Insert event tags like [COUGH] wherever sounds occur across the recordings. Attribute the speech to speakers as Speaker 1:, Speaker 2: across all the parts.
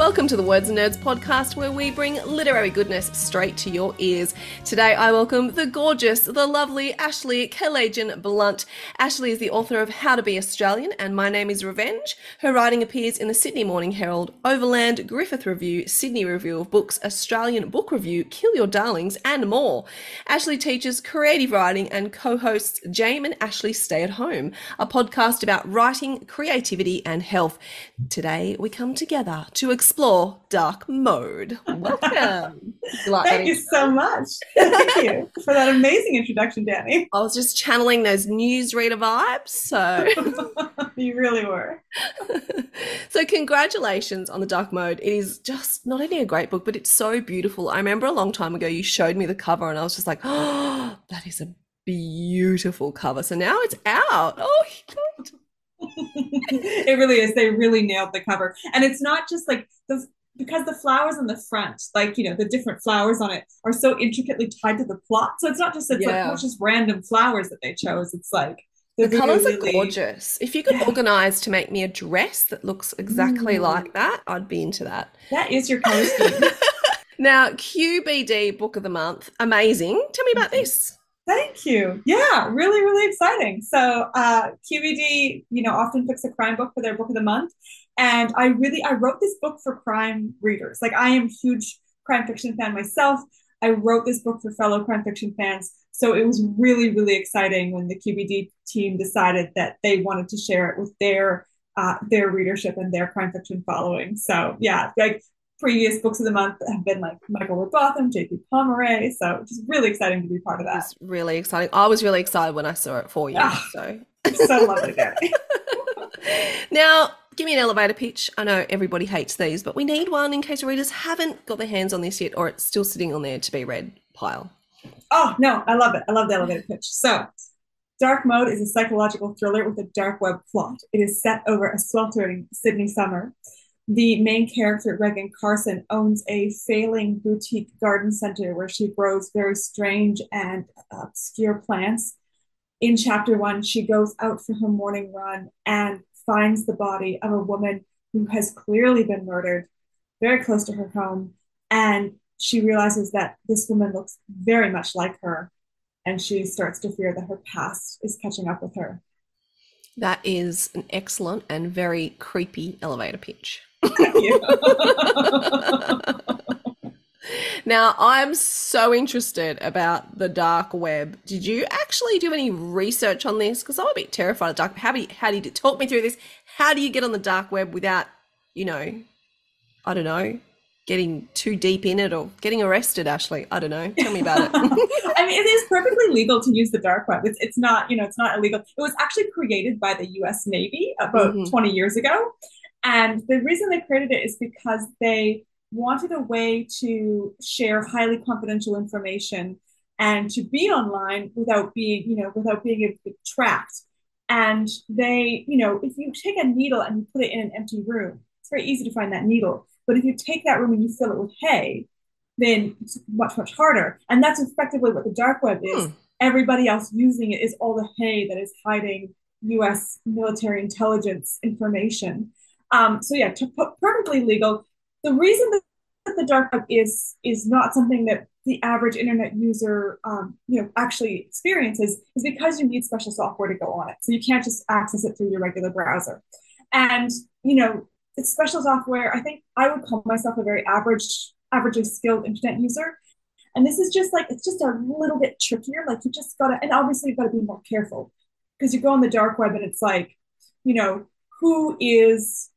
Speaker 1: Welcome to the Words and Nerds podcast, where we bring literary goodness straight to your ears. Today, I welcome the gorgeous, the lovely Ashley Kalagian Blunt. Ashley is the author of How to Be Australian and My Name is Revenge. Her writing appears in the Sydney Morning Herald, Overland, Griffith Review, Sydney Review of Books, Australian Book Review, Kill Your Darlings, and more. Ashley teaches creative writing and co hosts Jame and Ashley Stay at Home, a podcast about writing, creativity, and health. Today, we come together to explore dark mode. Welcome. [LAUGHS]
Speaker 2: Thank you so much. [LAUGHS] Thank you for that amazing introduction, Dani.
Speaker 1: I was just channeling those newsreader vibes. So [LAUGHS]
Speaker 2: you really were.
Speaker 1: so congratulations on the dark mode. It is just not only a great book, but it's so beautiful. I remember a long time ago you showed me the cover and I was just like, oh, [GASPS] that is a beautiful cover. So now it's out. Oh,
Speaker 2: it really is. They really nailed the cover. And it's not just like the because the flowers on the front, like you know, the different flowers on it are so intricately tied to the plot. So it's not just it's yeah. like just random flowers that they chose. It's like
Speaker 1: the really, colors are gorgeous. If you could yeah. organize to make me a dress that looks exactly mm. like that, I'd be into that.
Speaker 2: That is your color scheme. [LAUGHS]
Speaker 1: now, QBD book of the month, amazing. Tell me about this.
Speaker 2: Thank you. Yeah, really, really exciting. So uh, QBD, you know, often picks a crime book for their book of the month, and I really I wrote this book for crime readers. Like I am huge crime fiction fan myself. I wrote this book for fellow crime fiction fans. So it was really, really exciting when the QBD team decided that they wanted to share it with their uh, their readership and their crime fiction following. So yeah, like previous books of the month have been like Michael Robotham, JP Pomare. So just really exciting to be part of that.
Speaker 1: It's really exciting. I was really excited when I saw it for you. Oh, so
Speaker 2: so lovely, Gary. [LAUGHS] [LAUGHS]
Speaker 1: now, give me an elevator pitch. I know everybody hates these, but we need one in case readers haven't got their hands on this yet or it's still sitting on there to be read pile.
Speaker 2: Oh, no, I love it. I love the elevator pitch. So, Dark Mode is a psychological thriller with a dark web plot. It is set over a sweltering Sydney summer the main character, Regan Carson, owns a failing boutique garden center where she grows very strange and obscure plants. In chapter one, she goes out for her morning run and finds the body of a woman who has clearly been murdered very close to her home. And she realizes that this woman looks very much like her. And she starts to fear that her past is catching up with her.
Speaker 1: That is an excellent and very creepy elevator pitch. [LAUGHS] now, I'm so interested about the dark web. Did you actually do any research on this? Because I'm a bit terrified of dark. How do you, how do you talk me through this? How do you get on the dark web without, you know, I don't know, getting too deep in it or getting arrested, Ashley? I don't know. Tell me about it. [LAUGHS]
Speaker 2: I mean, it is perfectly legal to use the dark web. It's, it's not, you know, it's not illegal. It was actually created by the US Navy about mm-hmm. 20 years ago. And the reason they created it is because they wanted a way to share highly confidential information and to be online without being, you know, without being able to be tracked. And they, you know, if you take a needle and you put it in an empty room, it's very easy to find that needle. But if you take that room and you fill it with hay, then it's much, much harder. And that's effectively what the dark web is. Hmm. Everybody else using it is all the hay that is hiding US military intelligence information. Um, so yeah, perfectly legal. The reason that the dark web is is not something that the average internet user um, you know actually experiences is because you need special software to go on it. So you can't just access it through your regular browser. And you know, it's special software. I think I would call myself a very average, averagely skilled internet user. And this is just like it's just a little bit trickier. Like you just gotta, and obviously you've got to be more careful because you go on the dark web and it's like, you know, who is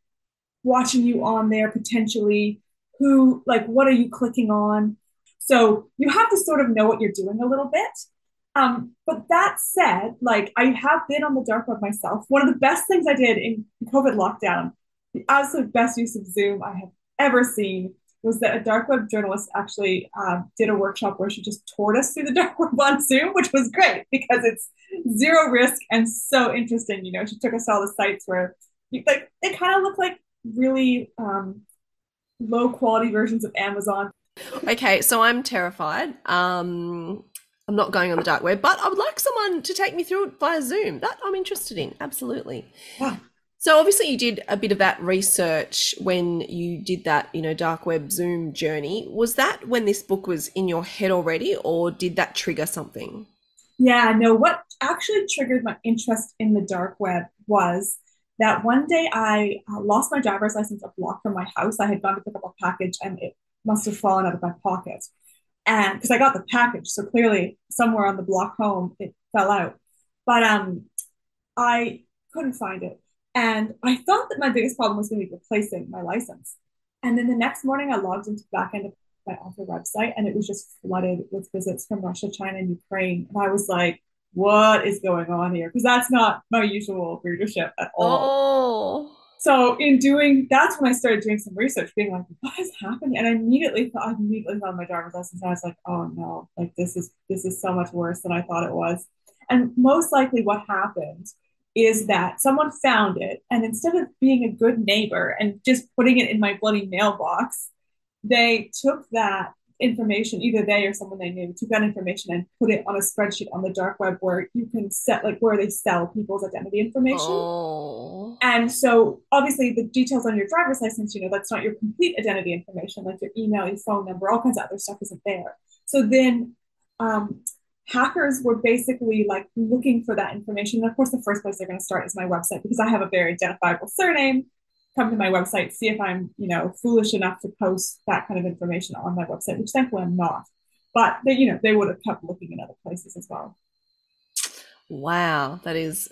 Speaker 2: watching you on there potentially, who, like, what are you clicking on? So you have to sort of know what you're doing a little bit. Um, but that said, like I have been on the dark web myself. One of the best things I did in COVID lockdown, the absolute best use of Zoom I have ever seen was that a dark web journalist actually um, did a workshop where she just toured us through the [LAUGHS] dark web on Zoom, which was great because it's zero risk and so interesting. You know, she took us to all the sites where you, like it kind of looked like really um, low quality versions of Amazon.
Speaker 1: Okay, so I'm terrified. Um, I'm not going on the dark web, but I would like someone to take me through it via Zoom. That I'm interested in, absolutely.
Speaker 2: Yeah.
Speaker 1: So obviously you did a bit of that research when you did that, you know, dark web Zoom journey. Was that when this book was in your head already or did that trigger something?
Speaker 2: Yeah, no, what actually triggered my interest in the dark web was that one day I uh, lost my driver's license a block from my house. I had gone to pick up a package and it must have fallen out of my pocket. And because I got the package, so clearly somewhere on the block home it fell out. But um I couldn't find it. And I thought that my biggest problem was going to be replacing my license. And then the next morning, I logged into the back end of my author website and it was just flooded with visits from Russia, China, and Ukraine. And I was like, what is going on here? Because that's not my usual readership at all. Oh. So in doing, that's when I started doing some research, being like, what is happening? And I immediately thought, I immediately found my driver's license. And I was like, oh no, like this is this is so much worse than I thought it was. And most likely, what happened is that someone found it and instead of being a good neighbor and just putting it in my bloody mailbox, they took that information, either they or someone they knew took that information and put it on a spreadsheet on the dark web where you can set like where they sell people's identity information. Oh. And so obviously the details on your driver's license, you know, that's not your complete identity information, like your email, your phone number, all kinds of other stuff isn't there. So then um, hackers were basically like looking for that information. And of course, the first place they're going to start is my website because I have a very identifiable surname. Come to my website, see if I'm, you know, foolish enough to post that kind of information on my website, which thankfully I'm not. But they, you know, they would have kept looking in other places as well.
Speaker 1: Wow, that is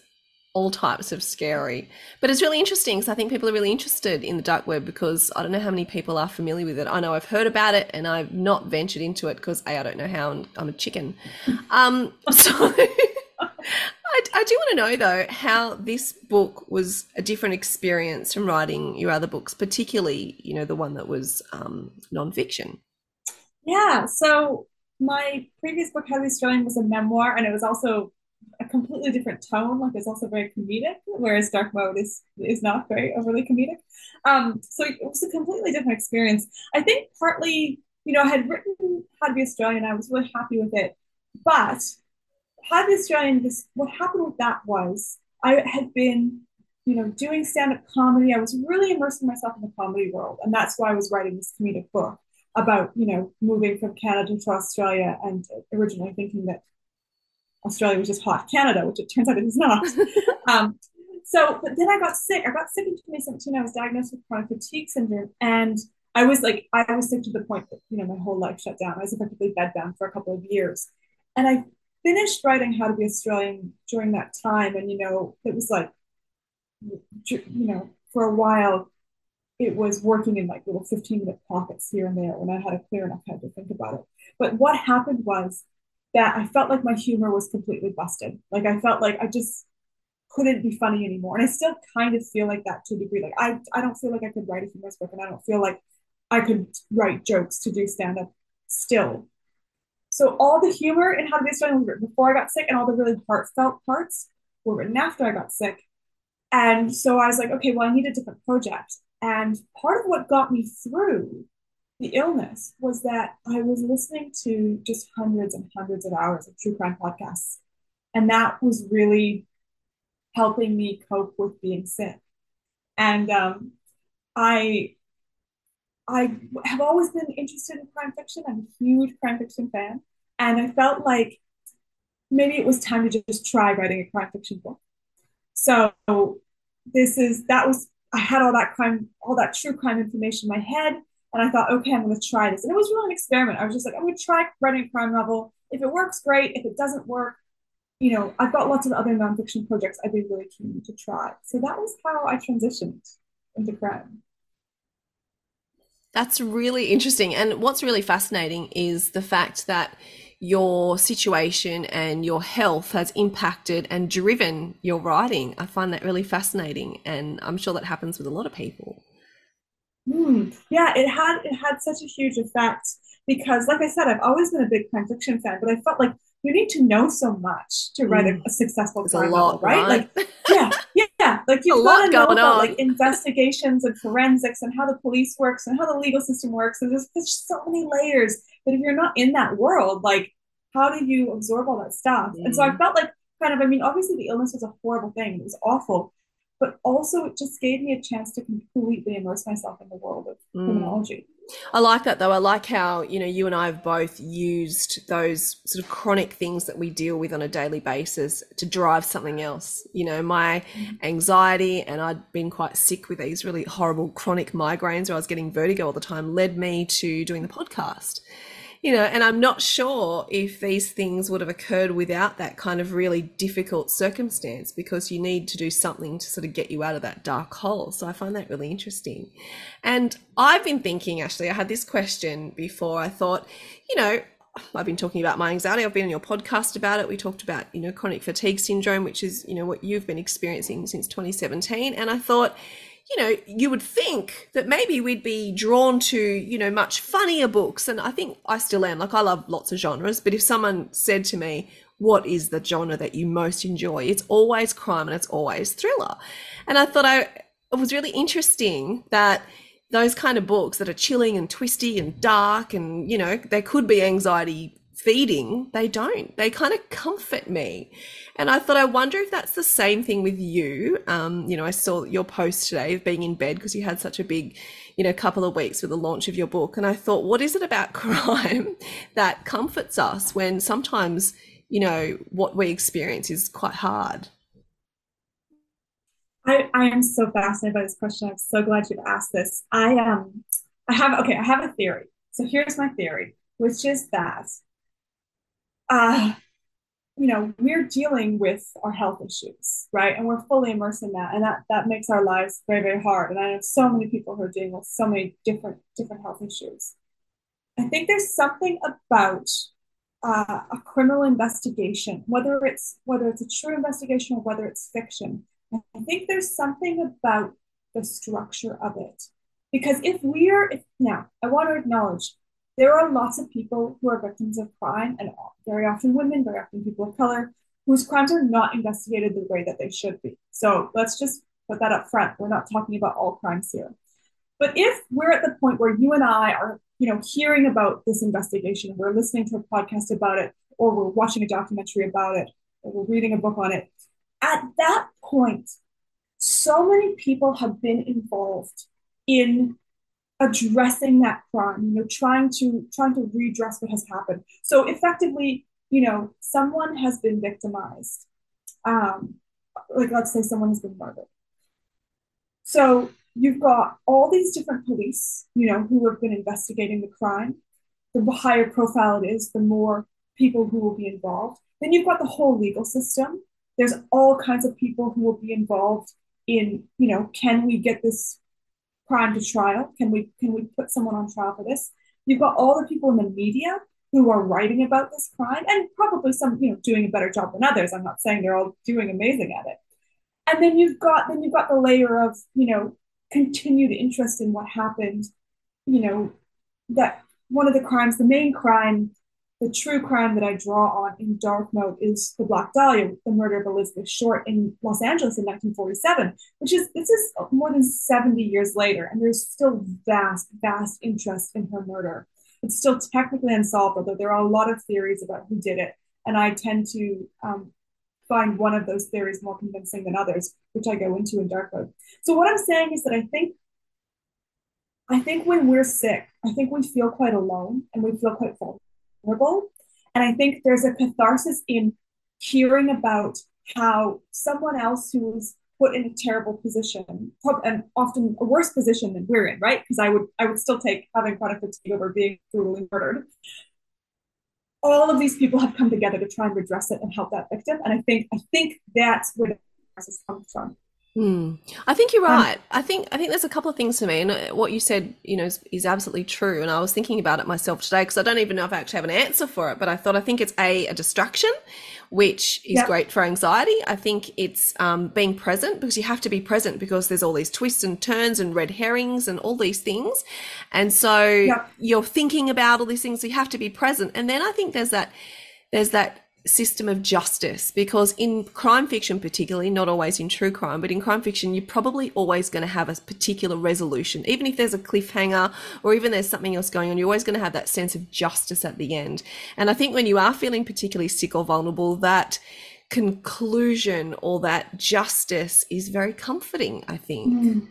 Speaker 1: all types of scary. But it's really interesting because I think people are really interested in the dark web because I don't know how many people are familiar with it. I know I've heard about it and I've not ventured into it because A, I don't know how and I'm a chicken. Um, [LAUGHS] so I, do want to know though how this book was a different experience from writing your other books, particularly, you know, the one that was um, nonfiction.
Speaker 2: Yeah. So my previous book, How the Australian, was a memoir and it was also a completely different tone. Like it's also very comedic, whereas Dark Mode is is not very overly comedic. Um, so it was a completely different experience. I think partly, you know, I had written How to Be Australian. I was really happy with it, but How to Be Australian. This what happened with that was I had been, you know, doing stand up comedy. I was really immersing myself in the comedy world, and that's why I was writing this comedic book about you know moving from Canada to Australia and originally thinking that Australia was just hot Canada, which it turns out it is not. [LAUGHS] um, so, but then I got sick. I got sick in 2017. I was diagnosed with chronic fatigue syndrome, and I was like, I was sick to the point that you know my whole life shut down. I was effectively bedbound for a couple of years, and I finished writing How to Be Australian during that time. And you know, it was like, you know, for a while, it was working in like little 15 minute pockets here and there when I had a clear enough head to think about it. But what happened was that I felt like my humor was completely busted. Like I felt like I just couldn't be funny anymore. And I still kind of feel like that to a degree. Like I, I don't feel like I could write a humorous book and I don't feel like I could write jokes to do stand up still. So all the humor in How to Be Australian was written before I got sick and all the really heartfelt parts were written after I got sick. And so I was like, okay, well, I need a different project. And part of what got me through the illness was that I was listening to just hundreds and hundreds of hours of true crime podcasts. And that was really helping me cope with being sick. And um, I I have always been interested in crime fiction. I'm a huge crime fiction fan. And I felt like maybe it was time to just try writing a crime fiction book. So this is that was I had all that crime, all that true crime information in my head. And I thought, okay, I'm going to try this. And it was really an experiment. I was just like, I'm to try writing a crime novel. If it works, great. If it doesn't work, you know, I've got lots of other nonfiction projects I'd be really keen to try. So that was how I transitioned into crime.
Speaker 1: That's really interesting. And what's really fascinating is the fact that your situation and your health has impacted and driven your writing. I find that really fascinating, and I'm sure that happens with a lot of people.
Speaker 2: Mm, yeah, it had it had such a huge effect because, like I said, I've always been a big crime fiction fan, but I felt like you need to know so much to write mm. a, a, successful crime novel, right? right? Like, yeah, yeah, [LAUGHS] like you've got to know about like investigations and forensics and how the police works and how the legal system works. And there's, there's so many layers that if you're not in that world, like, how do you absorb all that stuff? Mm. And so I felt like kind of, I mean, obviously the illness was a horrible thing; it was awful, but also it just gave me a chance to completely immerse myself in the world of mm. criminology.
Speaker 1: I like that though. I like how, you know, you and I have both used those sort of chronic things that we deal with on a daily basis to drive something else. You know, my mm. anxiety, and I'd been quite sick with these really horrible chronic migraines where I was getting vertigo all the time, led me to doing the podcast you know, and I'm not sure if these things would have occurred without that kind of really difficult circumstance because you need to do something to sort of get you out of that dark hole. So I find that really interesting. And I've been thinking, actually, I had this question before. I thought, you know, I've been talking about my anxiety. I've been on your podcast about it. We talked about, you know, chronic fatigue syndrome, which is, you know, what you've been experiencing since 2017. And I thought, you know, you would think that maybe we'd be drawn to, you know, much funnier books. And I think I still am. Like, I love lots of genres. But if someone said to me, what is the genre that you most enjoy? It's always crime and it's always thriller. And I thought I, it was really interesting that those kind of books that are chilling and twisty and dark and, you know, there could be anxiety feeding, they don't. They kind of comfort me. And I thought, I wonder if that's the same thing with you. Um, you know, I saw your post today of being in bed because you had such a big, you know, couple of weeks with the launch of your book. And I thought, what is it about [LAUGHS] crime that comforts us when sometimes, you know, what we experience is quite hard?
Speaker 2: I, I am so fascinated by this question. I'm so glad you've asked this. I um I have okay, I have a theory. So here's my theory, which is that uh you know, we're dealing with our health issues, right? And we're fully immersed in that. And that that makes our lives very, very hard. And I know so many people who are dealing with so many different different health issues. I think there's something about uh, a criminal investigation, whether it's whether it's a true investigation or whether it's fiction. I think there's something about the structure of it. Because if we're if now I want to acknowledge there are lots of people who are victims of crime, and very often women, very often people of color, whose crimes are not investigated the way that they should be. So let's just put that up front. We're not talking about all crimes here. But if we're at the point where you and I are, you know, hearing about this investigation, we're listening to a podcast about it, or we're watching a documentary about it, or we're reading a book on it, at that point, so many people have been involved in addressing that crime you know trying to trying to redress what has happened. So effectively you know someone has been victimized um like let's say someone has been murdered. So you've got all these different police you know who have been investigating the crime. The higher profile it is the more people who will be involved. Then you've got the whole legal system. There's all kinds of people who will be involved in you know can we get this crime to trial? Can we can we put someone on trial for this? You've got all the people in the media who are writing about this crime and probably some, you know, doing a better job than others. I'm not saying they're all doing amazing at it. And then you've got then you've got the layer of, you know, continued interest in what happened, you know, that one of the crimes, the main crime the true crime that I draw on in Dark Mode is the Black Dahlia, the murder of Elizabeth Short in Los Angeles in 1947, which is this is more than 70 years later, and there's still vast, vast interest in her murder. It's still technically unsolved, although there are a lot of theories about who did it, and I tend to um, find one of those theories more convincing than others, which I go into in Dark Mode. So what I'm saying is that I think I think when we're sick, I think we feel quite alone and we feel quite vulnerable vulnerable. And I think there's a catharsis in hearing about how someone else who's put in a terrible position, and often a worse position than we're in, right? Because I would I would still take having chronic fatigue over being brutally murdered. All of these people have come together to try and redress it and help that victim. And I think I think that's where the catharsis comes from.
Speaker 1: Mm. I think you're um, right. Um, I think I think there's a couple of things for me, and uh, what you said, you know, is, is absolutely true. And I was thinking about it myself today because I don't even know if I actually have an answer for it. But I thought I think it's a a distraction, which is yep. great for anxiety. I think it's um, being present because you have to be present because there's all these twists and turns and red herrings and all these things, and so yep. you're thinking about all these things. So you have to be present. And then I think there's that there's that system of justice because in crime fiction particularly not always in true crime but in crime fiction you're probably always going to have a particular resolution. Even if there's a cliffhanger or even there's something else going on you're always going to have that sense of justice at the end. And i think when you are feeling particularly sick or vulnerable that conclusion or that justice is very comforting i think. Mm.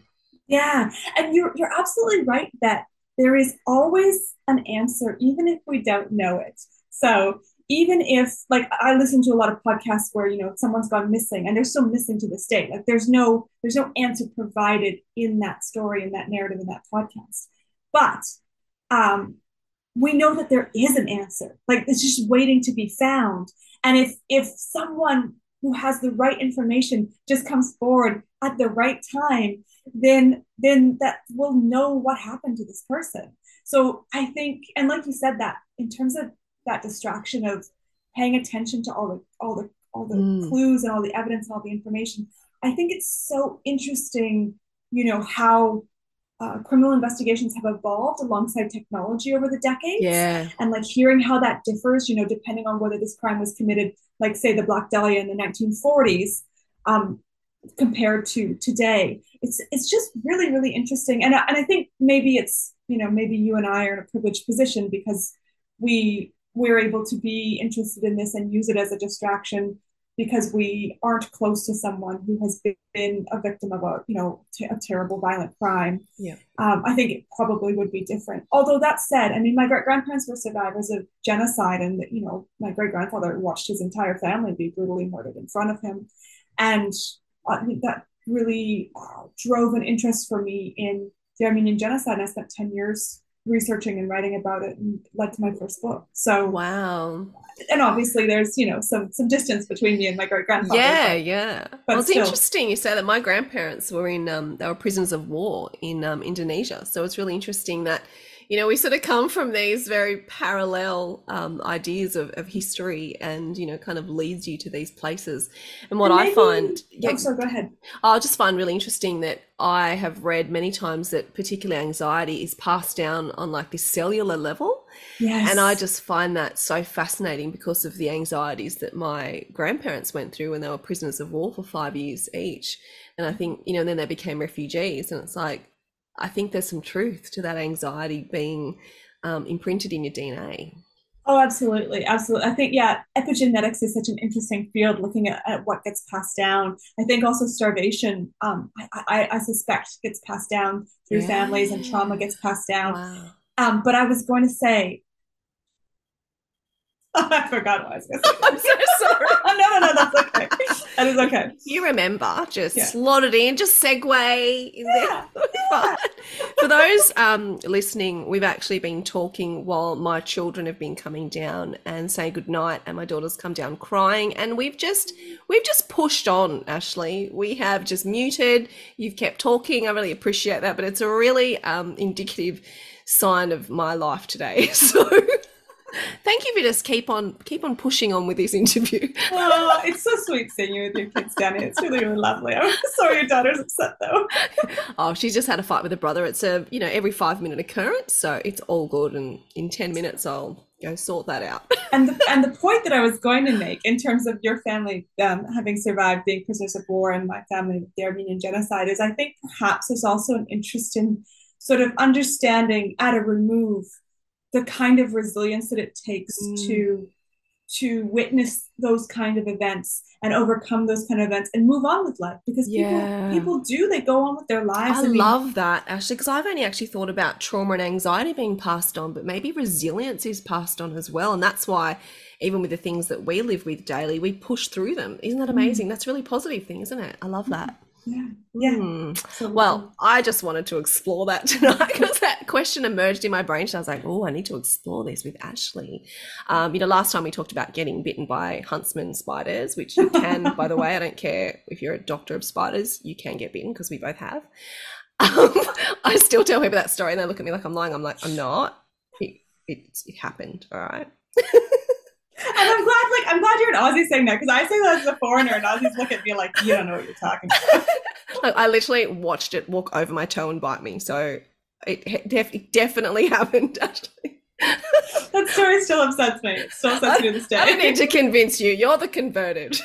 Speaker 2: yeah and you're you're absolutely right that there is always an answer even if we don't know it. So even if like I listen to a lot of podcasts where you know someone's gone missing and they're still missing to this day. Like there's no there's no answer provided in that story, in that narrative, in that podcast. But um, we know that there is an answer. Like it's just waiting to be found. And if if someone who has the right information just comes forward at the right time, then then that will know what happened to this person. So I think, and like you said, that in terms of that distraction of paying attention to all the all the all the mm. clues and all the evidence and all the information. I think it's so interesting, you know, how uh, criminal investigations have evolved alongside technology over the decades.
Speaker 1: Yeah.
Speaker 2: And like hearing how that differs, you know, depending on whether this crime was committed, like say the Black Dahlia in the 1940s, um, compared to today. It's it's just really really interesting, and and I think maybe it's you know maybe you and I are in a privileged position because we we're able to be interested in this and use it as a distraction because we aren't close to someone who has been a victim of a you know t- a terrible violent crime.
Speaker 1: Yeah.
Speaker 2: Um, i think it probably would be different. Although that said i mean my great grandparents were survivors of genocide and you know my great grandfather watched his entire family be brutally murdered in front of him. And uh, that really uh, drove an interest for me in the armenian genocide. And i spent 10 years researching and writing about it and led to my first book. So
Speaker 1: wow.
Speaker 2: And obviously there's, you know, some some distance between me and my great grandfather.
Speaker 1: Yeah, but, yeah. But well, it's still. interesting you say that my grandparents were in um they were prisoners of war in um Indonesia. So it's really interesting that you know, we sort of come from these very parallel um, ideas of, of history and, you know, kind of leads you to these places. And what and maybe, I find.
Speaker 2: Yeah, oh, sorry, go ahead.
Speaker 1: I just find really interesting that I have read many times that particularly anxiety is passed down on like this cellular level.
Speaker 2: Yes.
Speaker 1: And I just find that so fascinating because of the anxieties that my grandparents went through when they were prisoners of war for five years each. And I think, you know, then they became refugees. And it's like, I think there's some truth to that anxiety being um, imprinted in your DNA.
Speaker 2: Oh, absolutely. Absolutely. I think, yeah, epigenetics is such an interesting field looking at, at what gets passed down. I think also starvation, um, I, I, I, suspect, gets passed down through yeah. families and trauma gets passed down. Wow. Um, but I was going to say, [LAUGHS] I forgot what I was going to say. [LAUGHS] I'm so
Speaker 1: sorry. [LAUGHS]
Speaker 2: no, no, no, that's okay. That is okay. [LAUGHS]
Speaker 1: You remember, just yeah. slot it in, just segue.
Speaker 2: Yeah. [LAUGHS] yeah.
Speaker 1: For those um, listening, we've actually been talking while my children have been coming down and saying goodnight, and my daughter's come down crying, and we've just we've just pushed on, Ashley. We have just muted. You've kept talking. I really appreciate that, but it's a really um, indicative sign of my life today. [LAUGHS] So Thank you for just keep on keep on pushing on with this interview. [LAUGHS]
Speaker 2: oh, it's so sweet seeing you with your kids Dani. It's really, really lovely. I'm [LAUGHS] sorry your daughter's upset though. [LAUGHS]
Speaker 1: oh, she's just had a fight with her brother. It's a you know every five minute occurrence, so it's all good. And in ten minutes, I'll go sort that out.
Speaker 2: and the, and the point that I was going to make in terms of your family um, having survived being prisoners of war and my family the Armenian genocide is I think perhaps there's also an interest in sort of understanding at a remove the kind of resilience that it takes mm. to to witness those kind of events and overcome those kind of events and move on with life because yeah. people people do they go on with their lives
Speaker 1: i, I mean, love that actually because i've only actually thought about trauma and anxiety being passed on but maybe resilience is passed on as well and that's why even with the things that we live with daily we push through them isn't that mm. amazing mm. that's a really positive thing isn't it i love that
Speaker 2: Yeah. Yeah.
Speaker 1: Mm. Well, I just wanted to explore that [LAUGHS] tonight because that question emerged in my brain. So I was like, oh, I need to explore this with Ashley. Um, you know, last time we talked about getting bitten by huntsman spiders, which you can, by the way, I don't care if you're a doctor of spiders, you can get bitten because we both have. Um, [LAUGHS] I still tell people that story and they look at me like I'm lying. I'm like, I'm not. It, it, it happened. All right. [LAUGHS]
Speaker 2: And I'm glad, I'm glad you're an Aussie saying that because I say that as a foreigner, and Aussies look at me like, you don't know what you're talking about. [LAUGHS]
Speaker 1: like, I literally watched it walk over my toe and bite me, so it, def- it definitely [LAUGHS] happened. Actually,
Speaker 2: that story still upsets me. It still upsets me to this day.
Speaker 1: I don't need to [LAUGHS] convince you. You're the converted.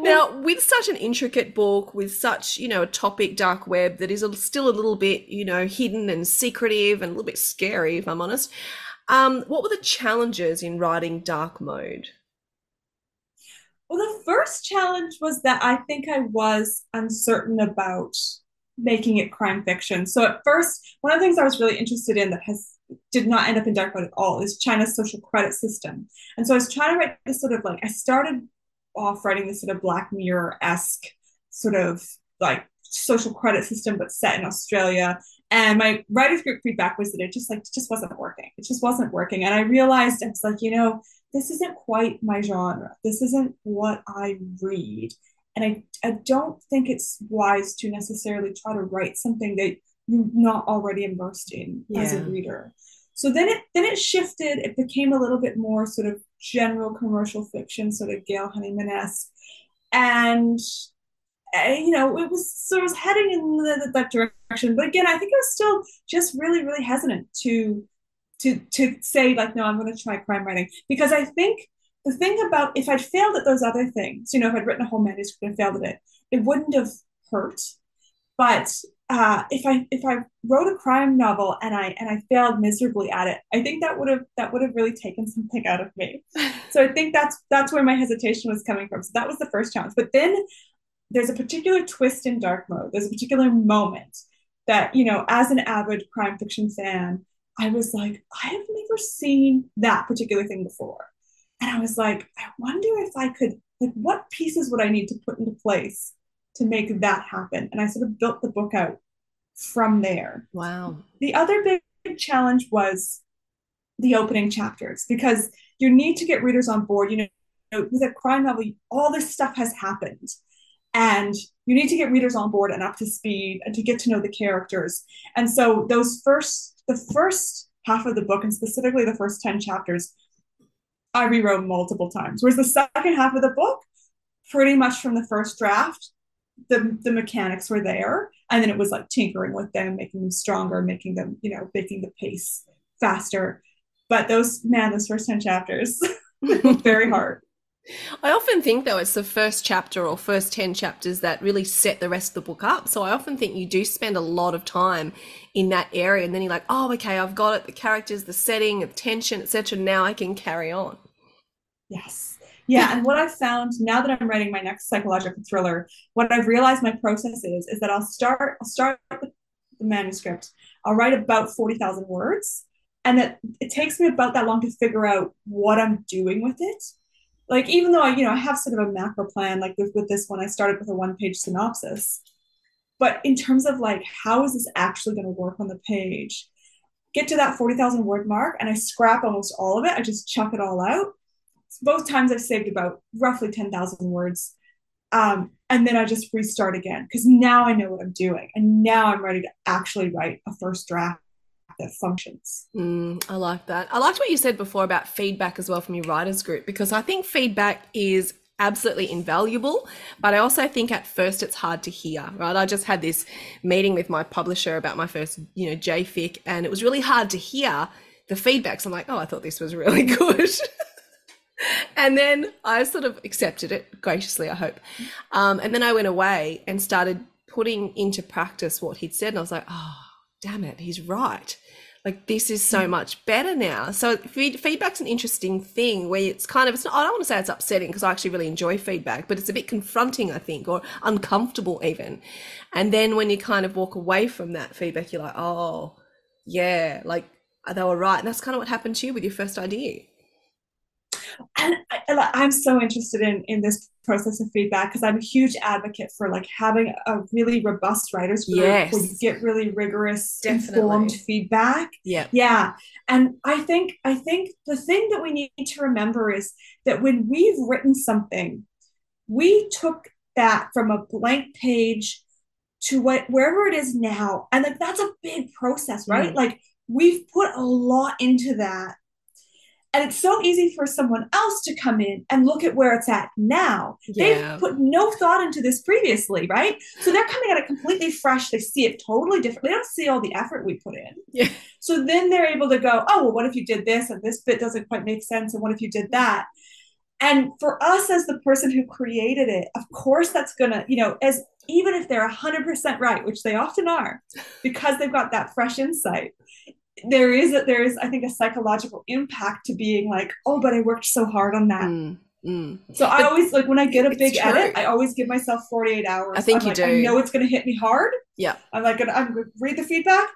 Speaker 1: now, with such an intricate book, with such, you know, a topic dark web that is still a little bit, you know, hidden and secretive and a little bit scary, if I'm honest, um, what were the challenges in writing dark mode?
Speaker 2: Well, the first challenge was that I think I was uncertain about making it crime fiction. So at first, one of the things I was really interested in that has did not end up in dark mode at all is China's social credit system. And so I was trying to write this sort of like I started off writing this sort of Black Mirror esque sort of like social credit system, but set in Australia. And my writers group feedback was that it just like it just wasn't working. It just wasn't working. And I realized it's like, you know, this isn't quite my genre. This isn't what I read. And I, I don't think it's wise to necessarily try to write something that you're not already immersed in yeah. as a reader. So then it then it shifted. It became a little bit more sort of general commercial fiction, sort of Gail Honeyman esque, and you know, it was sort of heading in the, that direction. But again, I think I was still just really, really hesitant to to to say like, no, I'm going to try crime writing because I think the thing about if I'd failed at those other things, you know, if I'd written a whole manuscript and failed at it, it wouldn't have hurt. But uh, if I if I wrote a crime novel and I and I failed miserably at it, I think that would have that would have really taken something out of me. [LAUGHS] So I think that's that's where my hesitation was coming from. So that was the first challenge. But then there's a particular twist in dark mode. There's a particular moment that, you know, as an avid crime fiction fan, I was like, I have never seen that particular thing before. And I was like, I wonder if I could, like, what pieces would I need to put into place to make that happen? And I sort of built the book out from there.
Speaker 1: Wow.
Speaker 2: The other big challenge was the opening chapters because you need to get readers on board. You know, with a crime novel, all this stuff has happened and you need to get readers on board and up to speed and to get to know the characters. And so those first the first half of the book and specifically the first 10 chapters i rewrote multiple times. Whereas the second half of the book pretty much from the first draft the the mechanics were there. And then it was like tinkering with them making them stronger making them you know making the pace faster. But those man those first 10 chapters [LAUGHS] very hard
Speaker 1: I often think, though, it's the first chapter or first 10 chapters that really set the rest of the book up. So I often think you do spend a lot of time in that area. And then you're like, oh, okay, I've got it the characters, the setting, the tension, etc. Now I can carry on.
Speaker 2: Yes. Yeah. and what I've found now that I'm writing my next psychological thriller, what I've realized my process is, is that I'll start, I'll start the manuscript. I'll write about 40,000 words. And that it takes me about that long to figure out what I'm doing with it like even though I, you know, I have sort of a macro plan, like with, with this one, I started with a one page synopsis. But in terms of like, how is this actually going to work on the page? Get to that 40,000 word mark and I scrap almost all of it. I just chuck it all out. Both times I've saved about roughly 10,000 words. Um, and then I just restart again because now I know what I'm doing. And now I'm ready to actually write a first draft that functions.
Speaker 1: Mm, I like that. I liked what you said before about feedback as well from your writers group because I think feedback is absolutely invaluable but i also think at first it's hard to hear right? I just had this meeting with my publisher about my first you know jfic and it was really hard to hear the feedback so i'm like oh i thought this was really [LAUGHS] good. And then i sort of accepted it graciously i hope. Um, and then i went away and started putting into practice what he'd said and i was like oh damn it he's right like this is so mm. much better now. So feed, feedback's an interesting thing where it's kind of it's not, i don't want to say it's upsetting because i actually really enjoy feedback but it's a bit confronting i think or uncomfortable even. And then when you kind of walk away from that feedback you're like oh yeah like they were right. And that's kind of what happened to you with your first idea.
Speaker 2: And I, i'm so interested in in this process of feedback because I'm a huge advocate for like having a really robust writers group
Speaker 1: yes.
Speaker 2: where you get really rigorous,
Speaker 1: Definitely.
Speaker 2: informed feedback.
Speaker 1: Yeah.
Speaker 2: Yeah. And I think I think the thing that we need to remember is that when we've written something, we took that from a blank page to what wherever it is now. And like that's a big process, right?
Speaker 1: Mm.
Speaker 2: Like we've put a lot into that and it's so easy for someone else to come in and look at where it's at now.
Speaker 1: Yeah.
Speaker 2: They've put no thought into this previously, right? So they're coming at it completely fresh. They see it totally different. They don't see all the effort we put in.
Speaker 1: Yeah.
Speaker 2: So then they're able to go, oh, well, what if you did this and this bit doesn't quite make sense? And what if you did that? And for us as the person who created it, of course that's gonna, you know, as even if they're 100% right, which they often are, because they've got that fresh insight, there is a, there is I think a psychological impact to being like, oh, but I worked so hard on that.
Speaker 1: Mm, mm.
Speaker 2: So I always like when I get a big
Speaker 1: true.
Speaker 2: edit, I always give myself 48 hours.
Speaker 1: I think
Speaker 2: I'm
Speaker 1: you
Speaker 2: like,
Speaker 1: do.
Speaker 2: I know it's gonna hit me hard.
Speaker 1: Yeah.
Speaker 2: I'm like I'm gonna read the feedback,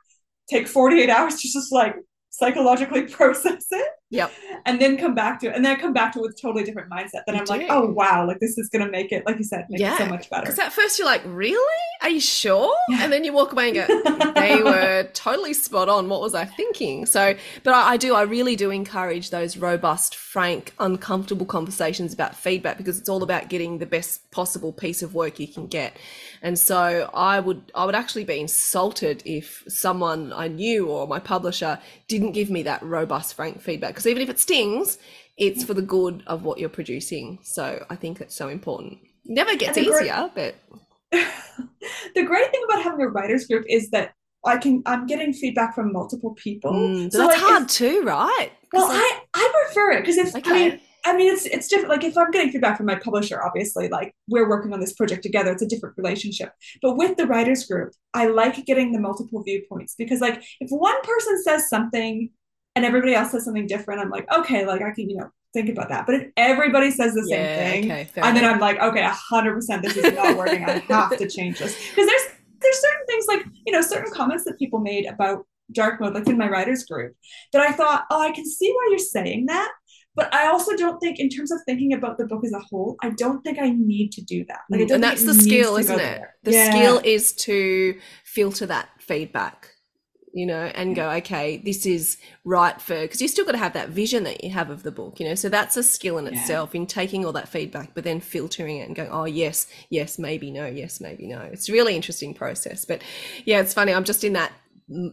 Speaker 2: take 48 hours to just like psychologically [LAUGHS] process it.
Speaker 1: Yep.
Speaker 2: And then come back to it. And then I come back to it with a totally different mindset. Then
Speaker 1: You
Speaker 2: I'm like, oh wow, like this is gonna make it, like you said, make it so much better.
Speaker 1: Because at first you're like, really? Are you sure?
Speaker 2: Yeah.
Speaker 1: And then you walk away and go, they [LAUGHS] were totally spot on. What was I thinking? So, but I, I do, I really do encourage those robust, frank, uncomfortable conversations about feedback because it's all about getting the best possible piece of work you can get. And so I would, I would actually be insulted if someone I knew or my publisher didn't give me that robust, frank feedback. Because even if it stings, it's for the good of what you're producing. So I think it's so important. Never gets
Speaker 2: the great-
Speaker 1: easier, but [LAUGHS]
Speaker 2: the great thing about having a writers group is that I can I'm getting feedback from multiple people.
Speaker 1: Mm,
Speaker 2: So,
Speaker 1: that's
Speaker 2: like, if-
Speaker 1: hard too, right?
Speaker 2: Well,
Speaker 1: like,
Speaker 2: I I prefer it because if I mean I mean it's it's different. Like if I'm getting feedback from my publisher, obviously, like we're working on this project together, it's a different relationship. But with the writers group, I like getting the multiple viewpoints because like if one person says something and everybody else says something different, I'm like, okay, like I can, you know, think about that. But if everybody says the same
Speaker 1: yeah,
Speaker 2: thing,
Speaker 1: okay,
Speaker 2: and then. I'm like, okay, hundred percent, this is not working. I have to change this because there's there's certain things like you know certain comments that people made about dark mode, like in my writers group, that I thought, oh, I can see why you're saying that, but I also don't think, in terms of thinking about the book as a whole, I don't think I need to do that. Like,
Speaker 1: Mm, and that's the skill, isn't it?
Speaker 2: there.
Speaker 1: The
Speaker 2: Yeah.
Speaker 1: skill is to filter that feedback, you know, and go, okay, this is right for because you still got to have that vision that you have of the book, you know. So that's a skill in
Speaker 2: Yeah.
Speaker 1: itself in taking all that feedback, but then filtering it and going, oh yes, yes, maybe no, yes, maybe no. It's a really interesting process. But yeah, it's funny. I'm just in that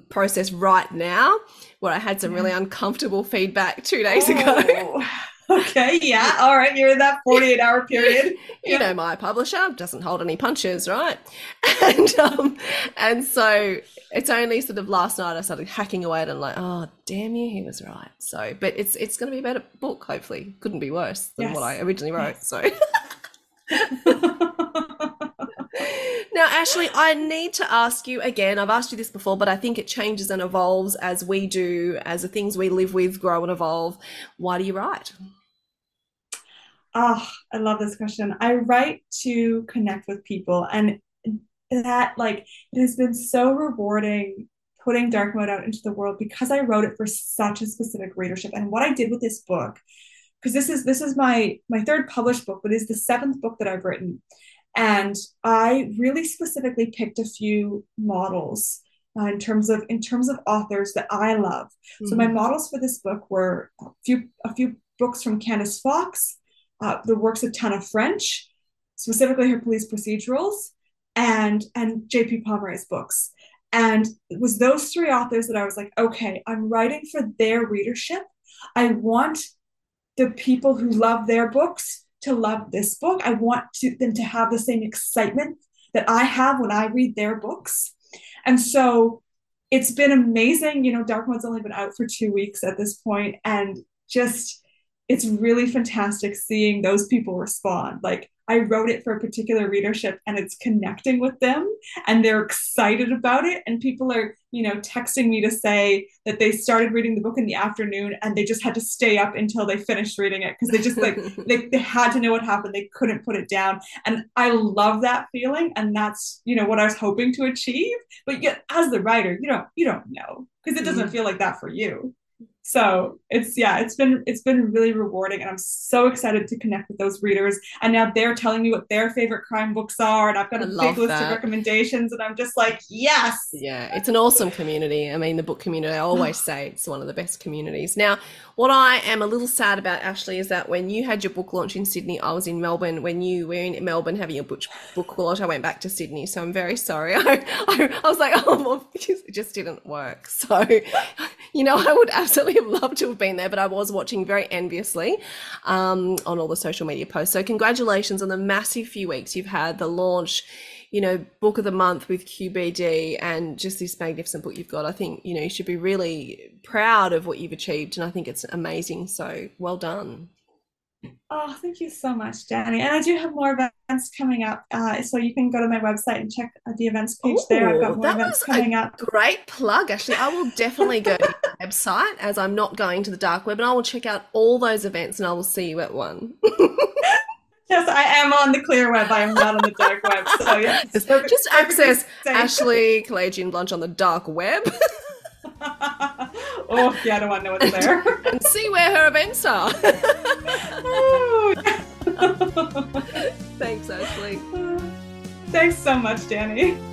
Speaker 1: process right now where I had some really uncomfortable feedback two days ago.
Speaker 2: Oh. Okay, yeah, all right, you're in that 48 hour period. [LAUGHS]
Speaker 1: you know my publisher doesn't hold any punches right? [LAUGHS] And um and so it's only sort of last night i started hacking away at it and like oh damn you he was right. So but it's it's going to be a better book hopefully. Couldn't be worse than what i originally wrote so. [LAUGHS] Now ashley i need to ask you again i've asked you this before but i think it changes and evolves as we do as the things we live with grow and evolve. Why do you write
Speaker 2: Oh, I love this question. I write to connect with people, and that, like, it has been so rewarding putting Dark Mode out into the world because I wrote it for such a specific readership. And what I did with this book, because this is this is my my third published book, but it's the seventh book that I've written, and I really specifically picked a few models. Uh, in terms of in terms of authors that I love, so my models for this book were a few a few books from Candice Fox, uh, the works of Tana French, specifically her police procedurals, and and J.P. Pomare's books. And it was those three authors that I was like, okay, I'm writing for their readership. I want the people who love their books to love this book. I want to, them to have the same excitement that I have when I read their books. And so it's been amazing. You know, Dark Mode's only been out for two weeks at this point, and just it's really fantastic seeing those people respond. Like I wrote it for a particular readership and it's connecting with them and they're excited about it. And people are, you know, texting me to say that they started reading the book in the afternoon and they just had to stay up until they finished reading it because they just like [LAUGHS] they, they had to know what happened. They couldn't put it down. And I love that feeling. And that's, you know, what I was hoping to achieve. But yet as the writer, you don't you don't know because it doesn't
Speaker 1: Mm.
Speaker 2: feel like that for you. So it's yeah it's been it's been really rewarding and i'm so excited to connect with those readers. And now they're telling me what their favorite crime books are and i've got a big list that. of recommendations and i'm just like yes!
Speaker 1: Yeah it's an awesome community. I mean the book community i [SIGHS] always say it's one of the best communities. Now what i am a little sad about ashley is that when you had your book launch in sydney i was in melbourne. When you were in melbourne having your book, book launch i went back to sydney. So i'm very sorry. [LAUGHS] I, I, I was like [LAUGHS] oh well, [LAUGHS] it just didn't work. So you know i would absolutely [LAUGHS] have loved to have been there, but I was watching very enviously um, on all the social media posts. So, congratulations on the massive few weeks you've had, the launch, you know, book of the month with QBD, and just this magnificent book you've got. I think, you know, you should be really proud of what you've achieved, and I think it's amazing. So, well done.
Speaker 2: Oh, thank you so much, Dani. And I do have more events coming up. Uh, so you can go to my website and check the events page Ooh, there. I've got more events coming up.
Speaker 1: Great plug, actually. I will definitely go to the website as I'm not going to the dark web and I will check out all those events and I will see you at one. [LAUGHS]
Speaker 2: yes, I am on the clear web. I am not on the dark web. So [LAUGHS] yes.
Speaker 1: Just, just access Ashley Kalagian Blunt on the dark web. [LAUGHS]
Speaker 2: oh, yeah, I don't want to know what's there.
Speaker 1: and see where her events are. [LAUGHS] Thanks, Ashley.
Speaker 2: Thanks so much, Dani.